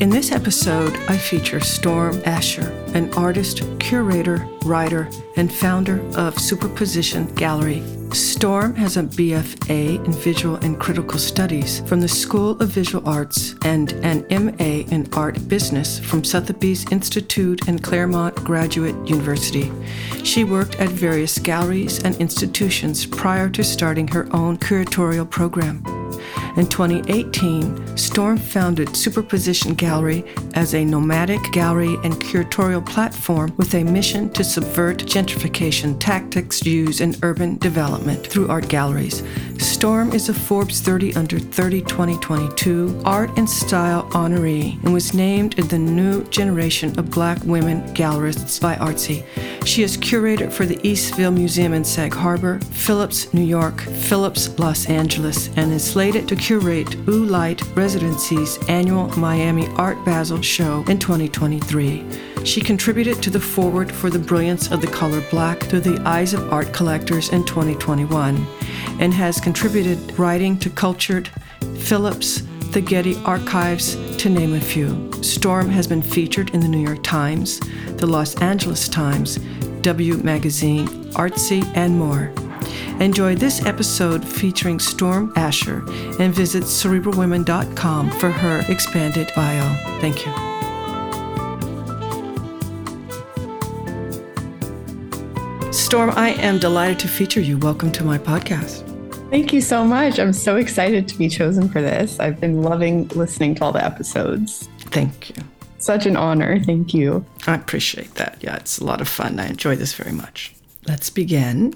In this episode, I feature Storm Ascher, an artist, curator, writer, and founder of Superposition Gallery. Storm has a BFA in Visual and Critical Studies from the School of Visual Arts and an MA in Art Business from Sotheby's Institute and Claremont Graduate University. She worked at various galleries and institutions prior to starting her own curatorial program. In 2018, Storm founded Superposition Gallery as a nomadic gallery and curatorial platform with a mission to subvert gentrification tactics used in urban development through art galleries. Storm is a Forbes 30 Under 30 2022 Art and Style honoree and was named in the new generation of black women gallerists by Artsy. She is curator for the Eastville Museum in Sag Harbor, Phillips, New York, Phillips, Los Angeles, and is slated to curate Oolite Residency's annual Miami Art Basel show in 2023. She contributed to the foreword for The Brilliance of the Color Black through the Eyes of Art Collectors in 2021 and has contributed writing to Cultured, Phillips, the Getty Archives, to name a few. Storm has been featured in the New York Times, the Los Angeles Times, W Magazine, Artsy, and more. Enjoy this episode featuring Storm Ascher and visit cerebralwomen.com for her expanded bio. Thank you. Storm, I am delighted to feature you. Welcome to my podcast. Thank you so much. I'm so excited to be chosen for this. I've been loving listening to all the episodes. Thank you. Such an honor. Thank you. I appreciate that. Yeah, it's a lot of fun. I enjoy this very much. Let's begin.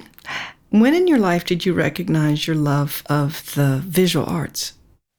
When in your life did you recognize your love of the visual arts?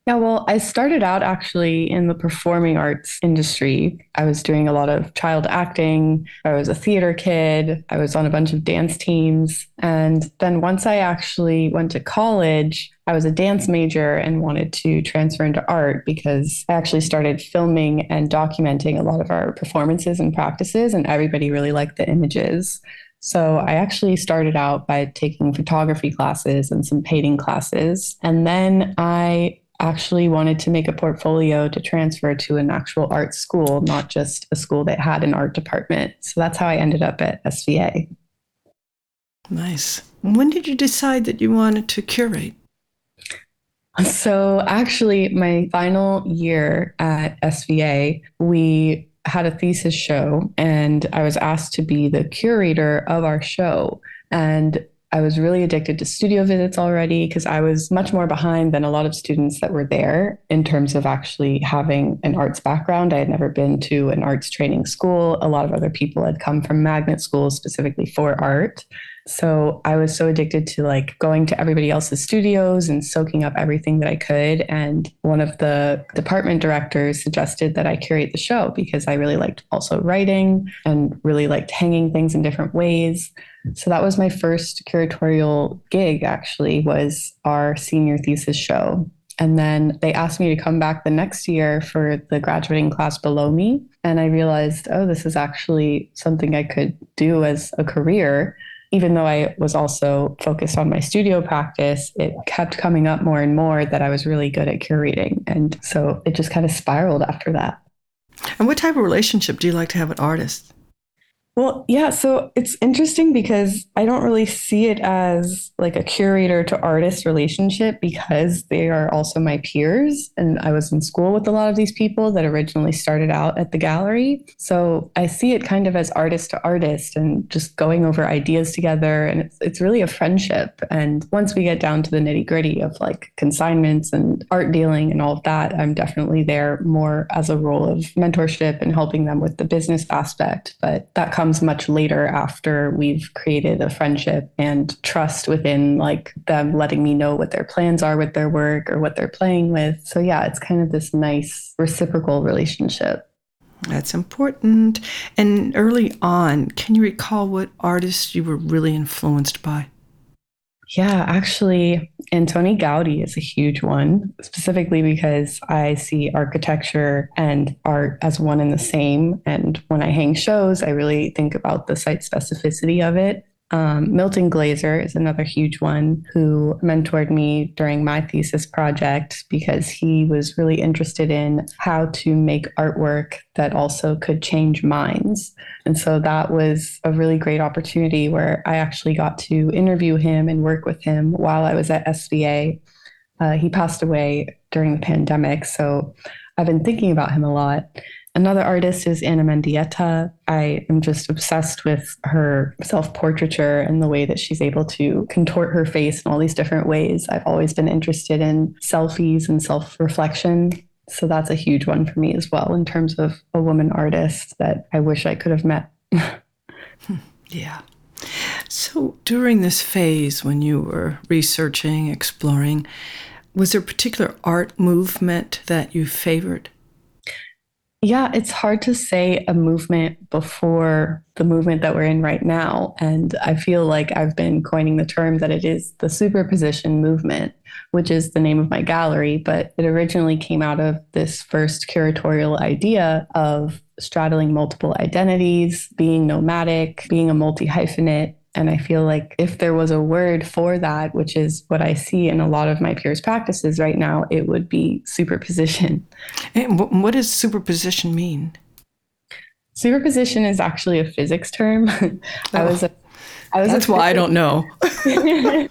Yeah, well, I started out actually in the performing arts industry. I was doing a lot of child acting. I was a theater kid. I was on a bunch of dance teams. And then once I actually went to college, I was a dance major and wanted to transfer into art because I actually started filming and documenting a lot of our performances and practices, and everybody really liked the images. So I actually started out by taking photography classes and some painting classes. And then I actually wanted to make a portfolio to transfer to an actual art school, not just a school that had an art department. So that's how I ended up at SVA. Nice. When did you decide that you wanted to curate? So, actually, my final year at SVA, we had a thesis show, and I was asked to be the curator of our show. And I was really addicted to studio visits already because I was much more behind than a lot of students that were there in terms of actually having an arts background. I had never been to an arts training school. A lot of other people had come from magnet schools specifically for art. So I was so addicted to like going to everybody else's studios and soaking up everything that I could. And one of the department directors suggested that I curate the show because I really liked also writing and really liked hanging things in different ways. So that was my first curatorial gig actually was our senior thesis show. And then they asked me to come back the next year for the graduating class below me. And I realized, oh, this is actually something I could do as a career. Even though I was also focused on my studio practice, it kept coming up more and more that I was really good at curating. And so it just kind of spiraled after that. And what type of relationship do you like to have with artists? Well, yeah. So it's interesting because I don't really see it as like a curator to artist relationship because they are also my peers. And I was in school with a lot of these people that originally started out at the gallery. So I see it kind of as artist to artist and just going over ideas together. And it's, it's really a friendship. And once we get down to the nitty gritty of like consignments and art dealing and all of that, I'm definitely there more as a role of mentorship and helping them with the business aspect. But that comes comes much later after we've created a friendship and trust within like them letting me know what their plans are with their work or what they're playing with. So yeah, it's kind of this nice reciprocal relationship. That's important. And early on, can you recall what artists you were really influenced by? Yeah, actually, Antoni Gaudi is a huge one, specifically because I see architecture and art as one and the same. And when I hang shows, I really think about the site specificity of it. Um, Milton Glaser is another huge one who mentored me during my thesis project because he was really interested in how to make artwork that also could change minds. And so that was a really great opportunity where I actually got to interview him and work with him while I was at SVA. Uh, he passed away during the pandemic. So I've been thinking about him a lot. Another artist is Ana Mendieta. I am just obsessed with her self portraiture and the way that she's able to contort her face in all these different ways. I've always been interested in selfies and self reflection. So that's a huge one for me as well in terms of a woman artist that I wish I could have met. yeah. So during this phase when you were researching, exploring, was there a particular art movement that you favored? Yeah, it's hard to say a movement before the movement that we're in right now. And I feel like I've been coining the term that it is the superposition movement, which is the name of my gallery. But it originally came out of this first curatorial idea of straddling multiple identities, being nomadic, being a multi hyphenate, and I feel like if there was a word for that, which is what I see in a lot of my peers' practices right now, it would be superposition. And what does superposition mean? Superposition is actually a physics term. I was a, I was That's why I don't know.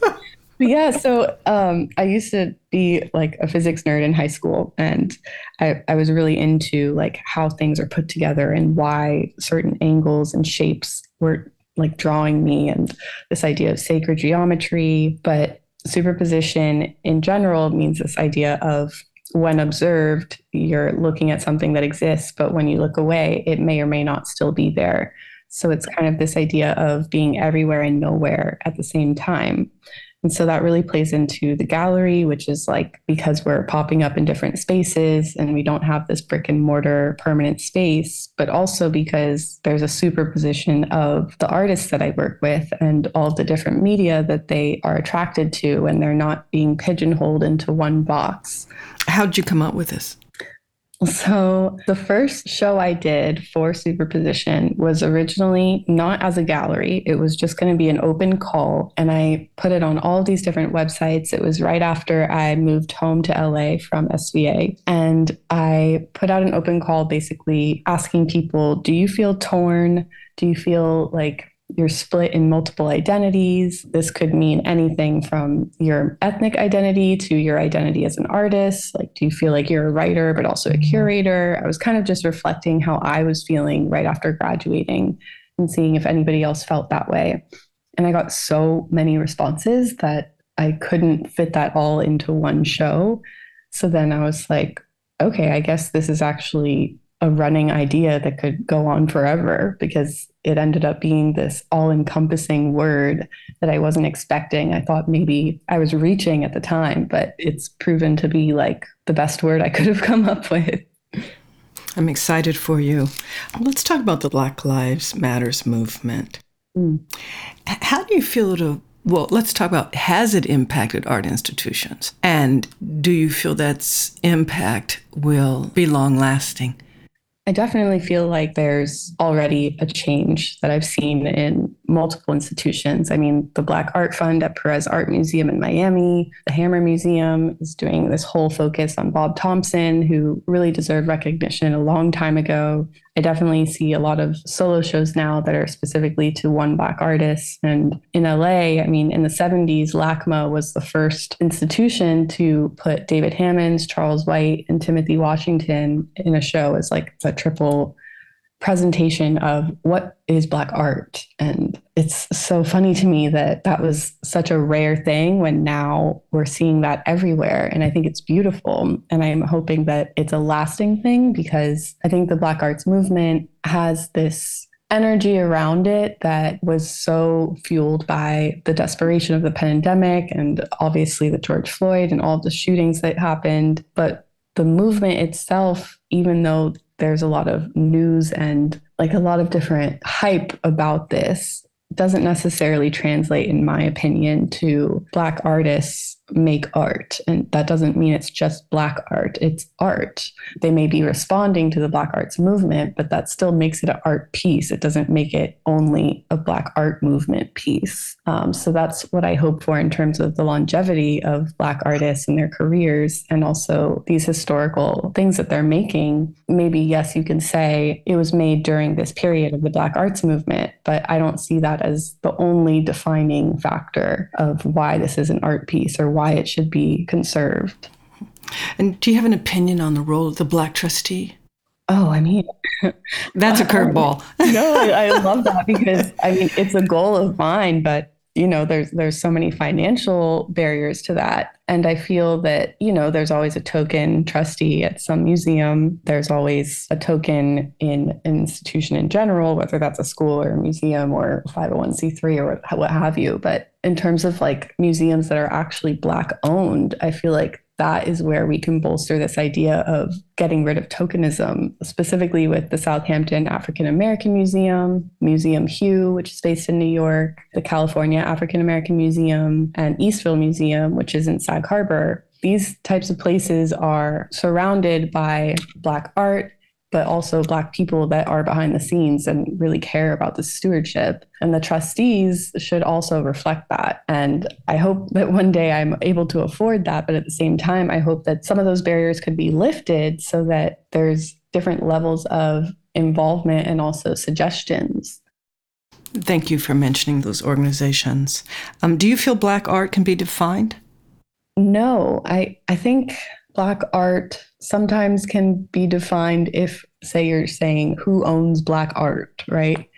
yeah, so um, I used to be like a physics nerd in high school, and I, I was really into like how things are put together and why certain angles and shapes were like drawing me and this idea of sacred geometry. But superposition in general means this idea of when observed, you're looking at something that exists, but when you look away, it may or may not still be there. So it's kind of this idea of being everywhere and nowhere at the same time. And so that really plays into the gallery, which is like because we're popping up in different spaces and we don't have this brick and mortar permanent space, but also because there's a superposition of the artists that I work with and all the different media that they are attracted to, and they're not being pigeonholed into one box. How'd you come up with this? So, the first show I did for Superposition was originally not as a gallery. It was just going to be an open call. And I put it on all these different websites. It was right after I moved home to LA from SVA. And I put out an open call basically asking people, do you feel torn? Do you feel like you're split in multiple identities. This could mean anything from your ethnic identity to your identity as an artist. Like, do you feel like you're a writer, but also a curator? I was kind of just reflecting how I was feeling right after graduating and seeing if anybody else felt that way. And I got so many responses that I couldn't fit that all into one show. So then I was like, okay, I guess this is actually a running idea that could go on forever because it ended up being this all encompassing word that I wasn't expecting. I thought maybe I was reaching at the time, but it's proven to be like the best word I could have come up with. I'm excited for you. Let's talk about the Black Lives Matters movement. Mm. How do you feel it? Well, let's talk about has it impacted art institutions? And do you feel that's impact will be long lasting? I definitely feel like there's already a change that I've seen in multiple institutions. I mean, the Black Art Fund at Perez Art Museum in Miami, the Hammer Museum is doing this whole focus on Bob Thompson, who really deserved recognition a long time ago. I definitely see a lot of solo shows now that are specifically to one Black artist. And in LA, I mean, in the 70s, LACMA was the first institution to put David Hammons, Charles White, and Timothy Washington in a show as like a triple presentation of what is black art. And it's so funny to me that that was such a rare thing when now we're seeing that everywhere. And i think it's beautiful. And i'm hoping that it's a lasting thing because i think the black arts movement has this energy around it that was so fueled by the desperation of the pandemic and obviously the george floyd and all of the shootings that happened. But the movement itself even though there's a lot of news and like a lot of different hype about this. Doesn't necessarily translate, in my opinion, to Black artists make art. And that doesn't mean it's just Black art, it's art. They may be responding to the Black arts movement, but that still makes it an art piece. It doesn't make it only a Black art movement piece. Um, so that's what I hope for in terms of the longevity of Black artists and their careers, and also these historical things that they're making. Maybe, yes, you can say it was made during this period of the Black arts movement, but I don't see that as the only defining factor of why this is an art piece or why it should be conserved. And do you have an opinion on the role of the Black trustee? Oh, I mean, that's a curveball. no, I, I love that because I mean, it's a goal of mine, but you know there's there's so many financial barriers to that. And i feel that you know there's always a token trustee at some museum. There's always a token in an institution in general whether that's a school or a museum or 501c3 or what have you. But in terms of like museums that are actually black owned i feel like that is where we can bolster this idea of getting rid of tokenism, specifically with the Southampton African American Museum, Museum Hue, which is based in New York, the California African American Museum, and Eastville Museum, which is in Sag Harbor. These types of places are surrounded by Black art but also Black people that are behind the scenes and really care about the stewardship. And the trustees should also reflect that. And I hope that one day I'm able to afford that. But at the same time, I hope that some of those barriers could be lifted so that there's different levels of involvement and also suggestions. Thank you for mentioning those organizations. Um, do you feel Black art can be defined? No, I, I think Black art sometimes can be defined if, say, you're saying who owns Black art, right?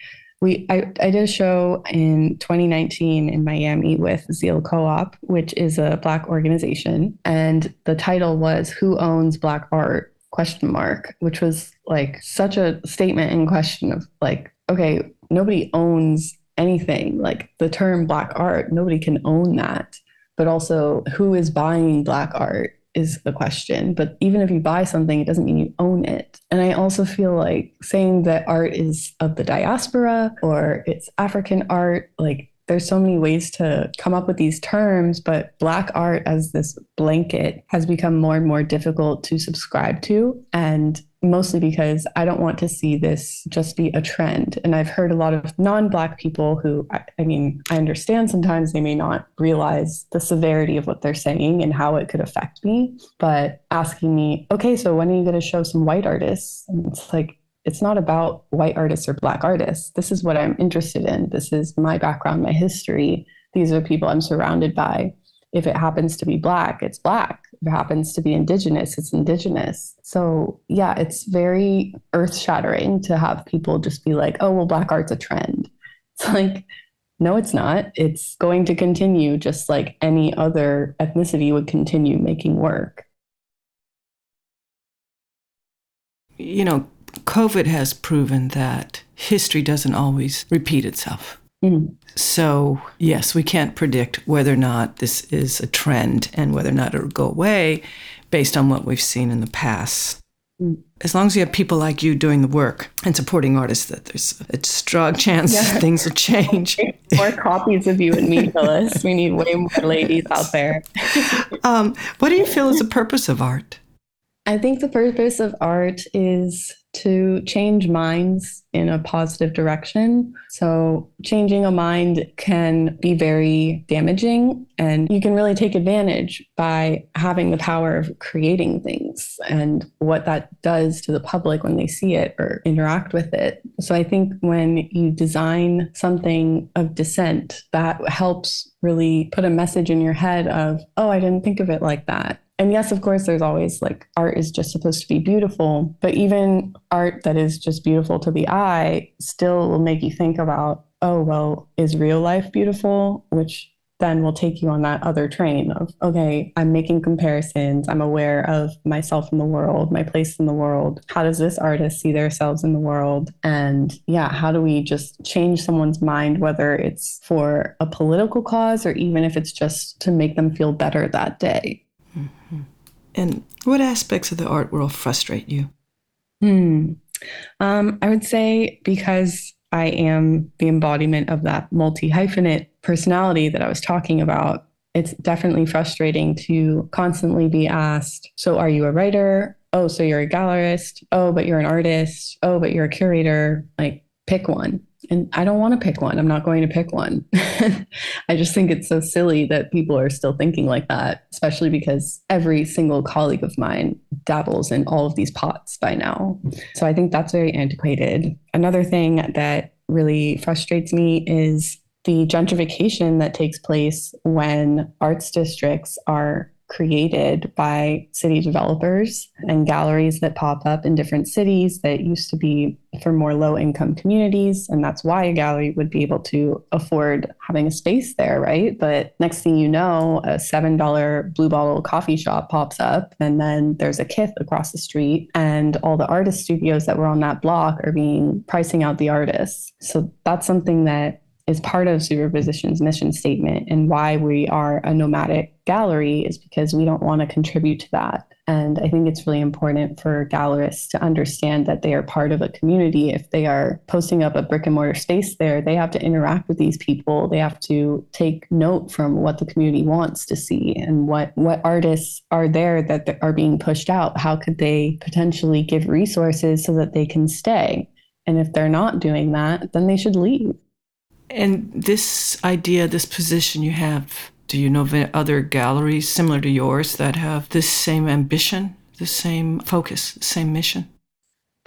We I, I did a show in 2019 in Miami with Zeal Co-op, which is a Black organization, and the title was "Who Owns Black Art?" question mark, which was like such a statement in question of like, okay, nobody owns anything. Like the term Black art, nobody can own that. But also, who is buying Black art? Is the question. But even if you buy something, it doesn't mean you own it. And I also feel like saying that art is of the diaspora or it's African art, like there's so many ways to come up with these terms, but Black art as this blanket has become more and more difficult to subscribe to. And mostly because I don't want to see this just be a trend. And I've heard a lot of non Black people who, I, I, mean, I understand sometimes they may not realize the severity of what they're saying and how it could affect me, but asking me, okay, so when are you going to show some white artists? And it's like, it's not about white artists or Black artists. This is what I'm interested in. This is my background, my history. These are people I'm surrounded by. If it happens to be Black, it's Black happens to be indigenous, it's indigenous. So, yeah, it's very earth shattering to have people just be like, oh, well, Black art's a trend. It's like, no, it's not. It's going to continue just like any other ethnicity would continue making work. You know, COVID has proven that history doesn't always repeat itself. Mm-hmm. So, yes, we can't predict whether or not this is a trend and whether or not it'll go away based on what we've seen in the past. As long as you have people like you doing the work and supporting artists, that there's a strong chance yeah. things will change. more copies of you and me, Phyllis. We need way more ladies out there. um, what do you feel is the purpose of art? I think the purpose of art is to change minds in a positive direction. So, changing a mind can be very damaging, and you can really take advantage by having the power of creating things and what that does to the public when they see it or interact with it. So, I think when you design something of dissent, that helps really put a message in your head of, oh, I didn't think of it like that and yes, of course, there's always like art is just supposed to be beautiful, but even art that is just beautiful to the eye still will make you think about, oh, well, is real life beautiful? Which then will take you on that other train of, okay, I'm making comparisons. I'm aware of myself in the world, my place in the world. How does this artist see themselves in the world? And yeah, how do we just change someone's mind, whether it's for a political cause or even if it's just to make them feel better that day? Mm-hmm. And what aspects of the art world frustrate you? Hmm. Um, I would say because I am the embodiment of that multi hyphenate personality that I was talking about, it's definitely frustrating to constantly be asked, So, are you a writer? Oh, so you're a gallerist? Oh, but you're an artist? Oh, but you're a curator? Like, pick one. And I don't want to pick one. I'm not going to pick one. I just think it's so silly that people are still thinking like that, especially because every single colleague of mine dabbles in all of these pots by now. So I think that's very antiquated. Another thing that really frustrates me is the gentrification that takes place when arts districts are created by city developers and galleries that pop up in different cities that used to be for more low income communities. And that's why a gallery would be able to afford having a space there, right? But next thing you know, a $7 blue bottle coffee shop pops up, and then there's a Kith across the street, and all the artist studios that were on that block are being pricing out the artists. So that's something that is part of Superposition's mission statement and why we are a nomadic gallery is because we don't want to contribute to that. And I think it's really important for gallerists to understand that they are part of a community. If they are posting up a brick and mortar space there, they have to interact with these people. They have to take note from what the community wants to see and what, what artists are there that are being pushed out. How could they potentially give resources so that they can stay? And if they're not doing that, then they should leave. And this idea, this position you have, do you know of other galleries similar to yours that have this same ambition, the same focus, the same mission?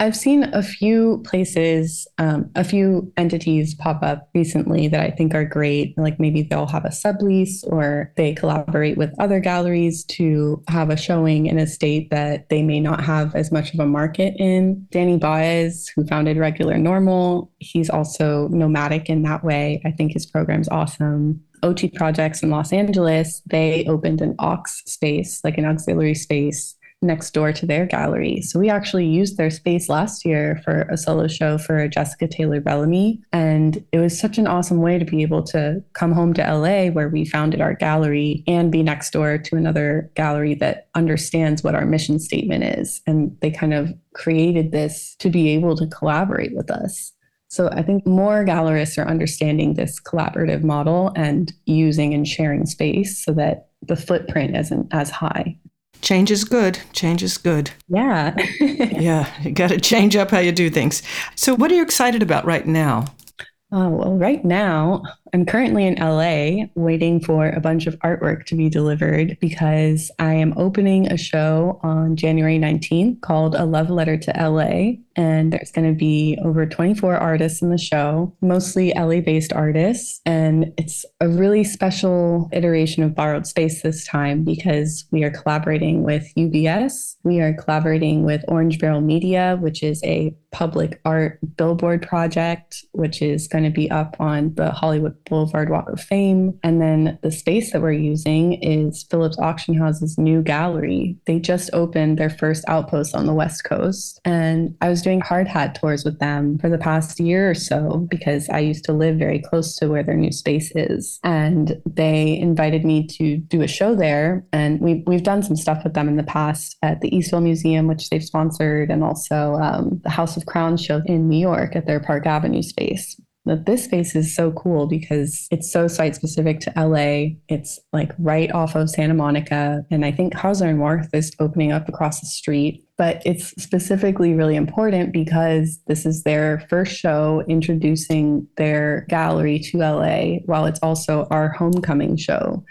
I've seen a few places, um, a few entities pop up recently that I think are great. Like maybe they'll have a sublease or they collaborate with other galleries to have a showing in a state that they may not have as much of a market in. Danny Baez, who founded Regular Normal, he's also nomadic in that way. I think his program's awesome. OT projects in Los Angeles, they opened an aux space, like an auxiliary space next door to their gallery. So we actually used their space last year for a solo show for Jessica Taylor Bellamy. And it was such an awesome way to be able to come home to LA where we founded our gallery and be next door to another gallery that understands what our mission statement is. And they kind of created this to be able to collaborate with us. So I think more gallerists are understanding this collaborative model and using and sharing space so that the footprint isn't as high. Change is good. Change is good. Yeah. yeah. You got to change up how you do things. So, what are you excited about right now? Oh, well, right now, I'm currently in LA waiting for a bunch of artwork to be delivered because I am opening a show on January 19th called A Love Letter to LA. And there's going to be over 24 artists in the show, mostly LA based artists. And it's a really special iteration of Borrowed Space this time because we are collaborating with UBS. We are collaborating with Orange Barrel Media, which is a public art billboard project, which is going to be up on the Hollywood Boulevard Walk of Fame. And then the space that we're using is Phillips Auction House's new gallery. They just opened their first outpost on the West Coast. And I was doing hard hat tours with them for the past year or so because I used to live very close to where their new space is. And they invited me to do a show there. And we've, we've done some stuff with them in the past at the Eastville Museum, which they've sponsored, and also um, the House of Crowns show in New York at their Park Avenue space. That this space is so cool because it's so site specific to LA. It's like right off of Santa Monica. And I think Hauser and Wirth is opening up across the street. But it's specifically really important because this is their first show introducing their gallery to LA, while it's also our homecoming show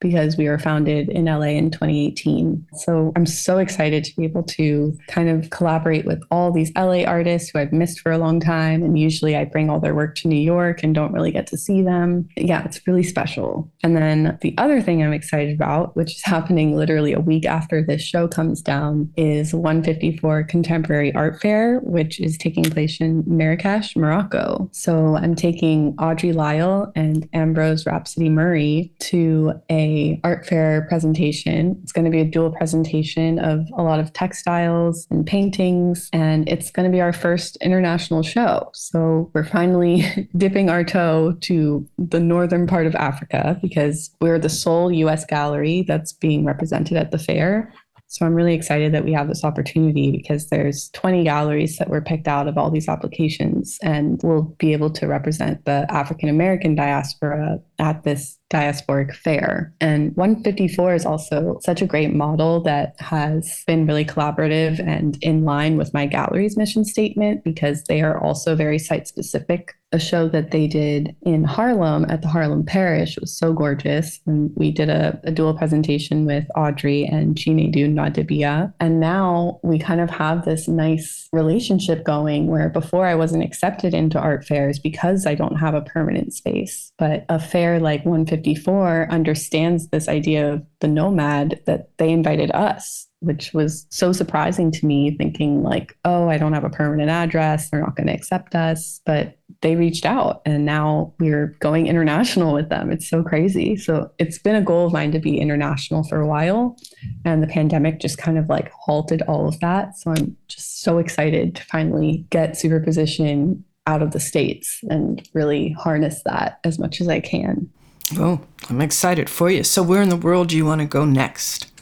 because we were founded in LA in 2018. So I'm so excited to be able to kind of collaborate with all these LA artists who I've missed for a long time. And usually I bring all their work to New York and don't really get to see them. Yeah, it's really special. And then the other thing I'm excited about, which is happening literally a week after this show comes down, is 154 Contemporary Art Fair, which is taking place in Marrakesh, Morocco. So I'm taking Audrey Lyle and Ambrose Rhapsody Murray to a art fair presentation. It's going to be a dual presentation of a lot of textiles and paintings, and it's going to be our first international show. So we're finally dipping our toe to the northern part of Africa because we're the sole U.S. gallery that's being represented at the fair. So I'm really excited that we have this opportunity because there's 20 galleries that were picked out of all these applications and we'll be able to represent the African American diaspora at this diasporic fair. And 154 is also such a great model that has been really collaborative and in line with my gallery's mission statement because they are also very site specific a show that they did in Harlem at the Harlem Parish. Was so gorgeous. And we did a, a dual presentation with Audrey and Chinedu Nwadibia. And now we kind of have this nice relationship going where before I wasn't accepted into art fairs because I don't have a permanent space. But a fair like 154 understands this idea of the nomad that they invited us which was so surprising to me, thinking like, oh, I don't have a permanent address. They're not going to accept us. But they reached out and now we're going international with them. It's so crazy. So it's been a goal of mine to be international for a while. And the pandemic just kind of like halted all of that. So I'm just so excited to finally get superposition out of the States and really harness that as much as I can. Oh, I'm excited for you. So, where in the world do you want to go next?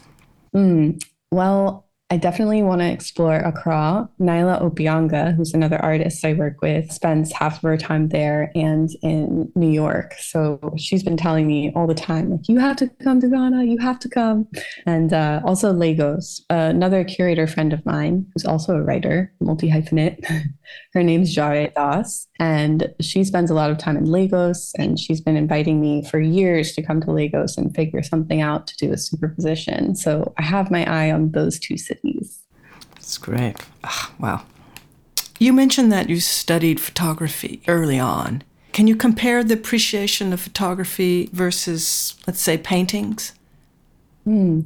Mm, well, I definitely want to explore Accra. Nyla Obianga, who's another artist I work with, spends half of her time there and in New York. So she's been telling me all the time, like, you have to come to Ghana, you have to come. And uh, also Lagos, another curator friend of mine, who's also a writer, multi hyphenate. her name's Jareh Das. And she spends a lot of time in Lagos. And she's been inviting me for years to come to Lagos and figure something out to do a superposition. So I have my eye on those two cities cities. That's great. Oh, wow. You mentioned that you studied photography early on. Can you compare the appreciation of photography versus, let's say, paintings? Hmm.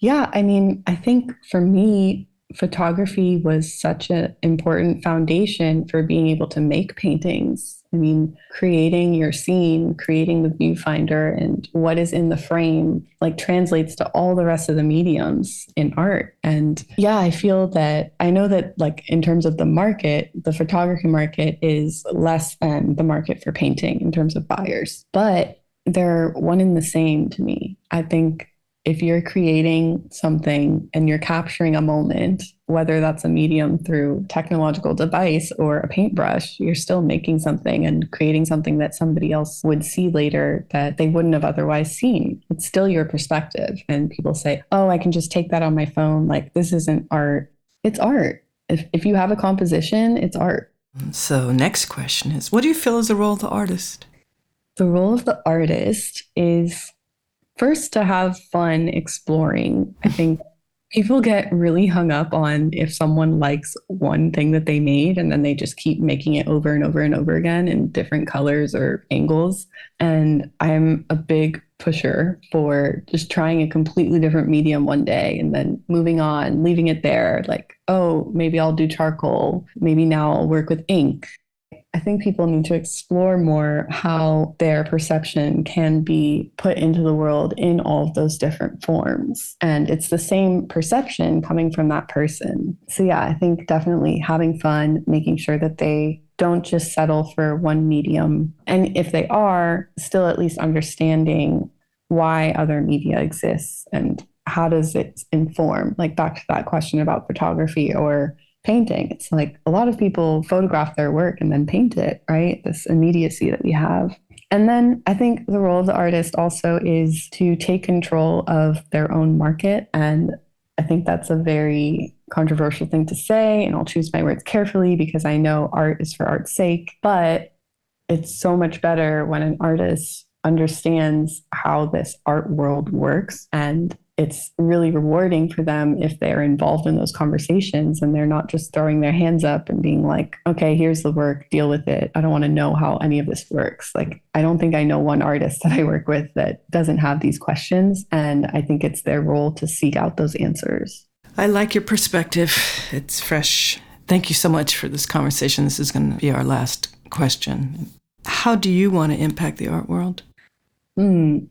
Yeah, I mean, I think for me, photography was such an important foundation for being able to make paintings I mean, creating your scene, creating the viewfinder, and what is in the frame, like translates to all the rest of the mediums in art. And yeah, I feel that I know that, like, in terms of the market, the photography market is less than the market for painting in terms of buyers, but they're one and the same to me. I think if you're creating something and you're capturing a moment, whether that's a medium through technological device or a paintbrush, you're still making something and creating something that somebody else would see later that they wouldn't have otherwise seen. It's still your perspective. And people say, oh, I can just take that on my phone. Like, this isn't art. It's art. If, if you have a composition, it's art. So, next question is what do you feel is the role of the artist? The role of the artist is first to have fun exploring. I think people get really hung up on if someone likes one thing that they made and then they just keep making it over and over and over again in different colors or angles. And I'm a big pusher for just trying a completely different medium one day and then moving on, leaving it there. Like, oh, maybe I'll do charcoal. Maybe now I'll work with ink. I think people need to explore more how their perception can be put into the world in all of those different forms. And it's the same perception coming from that person. So, yeah, I think definitely having fun, making sure that they don't just settle for one medium. And if they are, still at least understanding why other media exists and how does it inform, like back to that question about photography or painting. It's like a lot of people photograph their work and then paint it, right? This immediacy that we have. And then I think the role of the artist also is to take control of their own market. And I think that's a very controversial thing to say. And I'll choose my words carefully because I know art is for art's sake. But it's so much better when an artist understands how this art world works and it's really rewarding for them if they're involved in those conversations and they're not just throwing their hands up and being like, okay, here's the work, deal with it. I don't want to know how any of this works. Like, I don't think I know one artist that I work with that doesn't have these questions. And I think it's their role to seek out those answers. I like your perspective. It's fresh. Thank you so much for this conversation. This is going to be our last question. How do you want to impact the art world? Mm,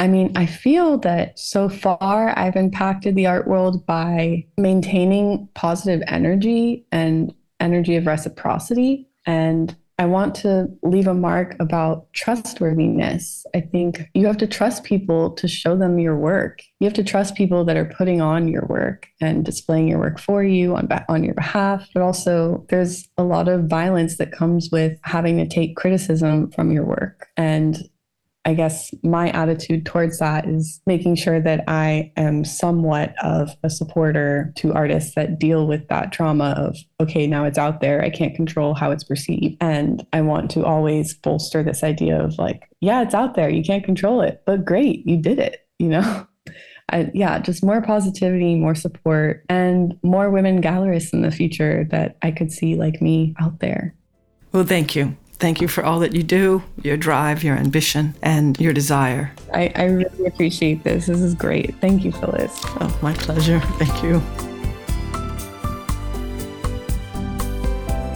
I mean, I feel that so far I've impacted the art world by maintaining positive energy and energy of reciprocity. And I want to leave a mark about trustworthiness. I think you have to trust people to show them your work. You have to trust people that are putting on your work and displaying your work for you on, on your behalf. But also, there's a lot of violence that comes with having to take criticism from your work. And I guess my attitude towards that is making sure that I am somewhat of a supporter to artists that deal with that trauma of, okay, now it's out there. I can't control how it's perceived. And I want to always bolster this idea of like, yeah, it's out there. You can't control it, but great, you did it, you know? I, yeah, just more positivity, more support, and more women gallerists in the future that I could see like me out there. Well, thank you. Thank you for all that you do, your drive, your ambition, and your desire. I, I really appreciate this. This is great. Thank you, Phyllis. Oh, my pleasure. Thank you.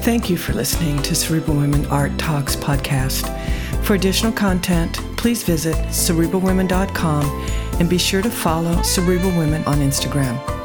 Thank you for listening to Cerebral Women Art Talks podcast. For additional content, please visit cerebralwomen.com and be sure to follow Cerebral Women on Instagram.